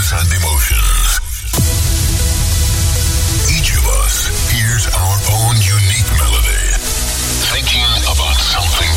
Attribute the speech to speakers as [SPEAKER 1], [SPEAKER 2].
[SPEAKER 1] thoughts and emotions. Each of us hears our own unique melody, thinking about something